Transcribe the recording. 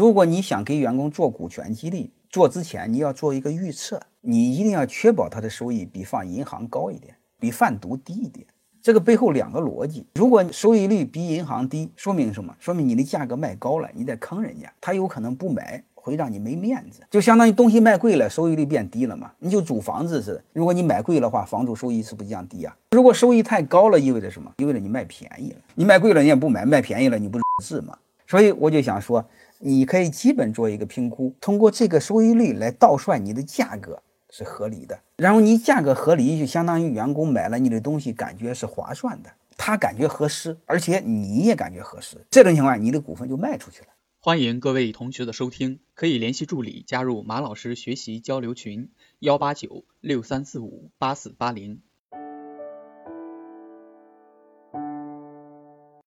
如果你想给员工做股权激励，做之前你要做一个预测，你一定要确保他的收益比放银行高一点，比贩毒低一点。这个背后两个逻辑：如果收益率比银行低，说明什么？说明你的价格卖高了，你在坑人家，他有可能不买，会让你没面子。就相当于东西卖贵了，收益率变低了嘛？你就租房子似的，如果你买贵了话，房租收益是不是降低啊？如果收益太高了，意味着什么？意味着你卖便宜了。你卖贵了，人家不买；卖便宜了，你不是吗？所以我就想说，你可以基本做一个评估，通过这个收益率来倒算你的价格。是合理的，然后你价格合理，就相当于员工买了你的东西，感觉是划算的，他感觉合适，而且你也感觉合适，这种情况你的股份就卖出去了。欢迎各位同学的收听，可以联系助理加入马老师学习交流群：幺八九六三四五八四八零。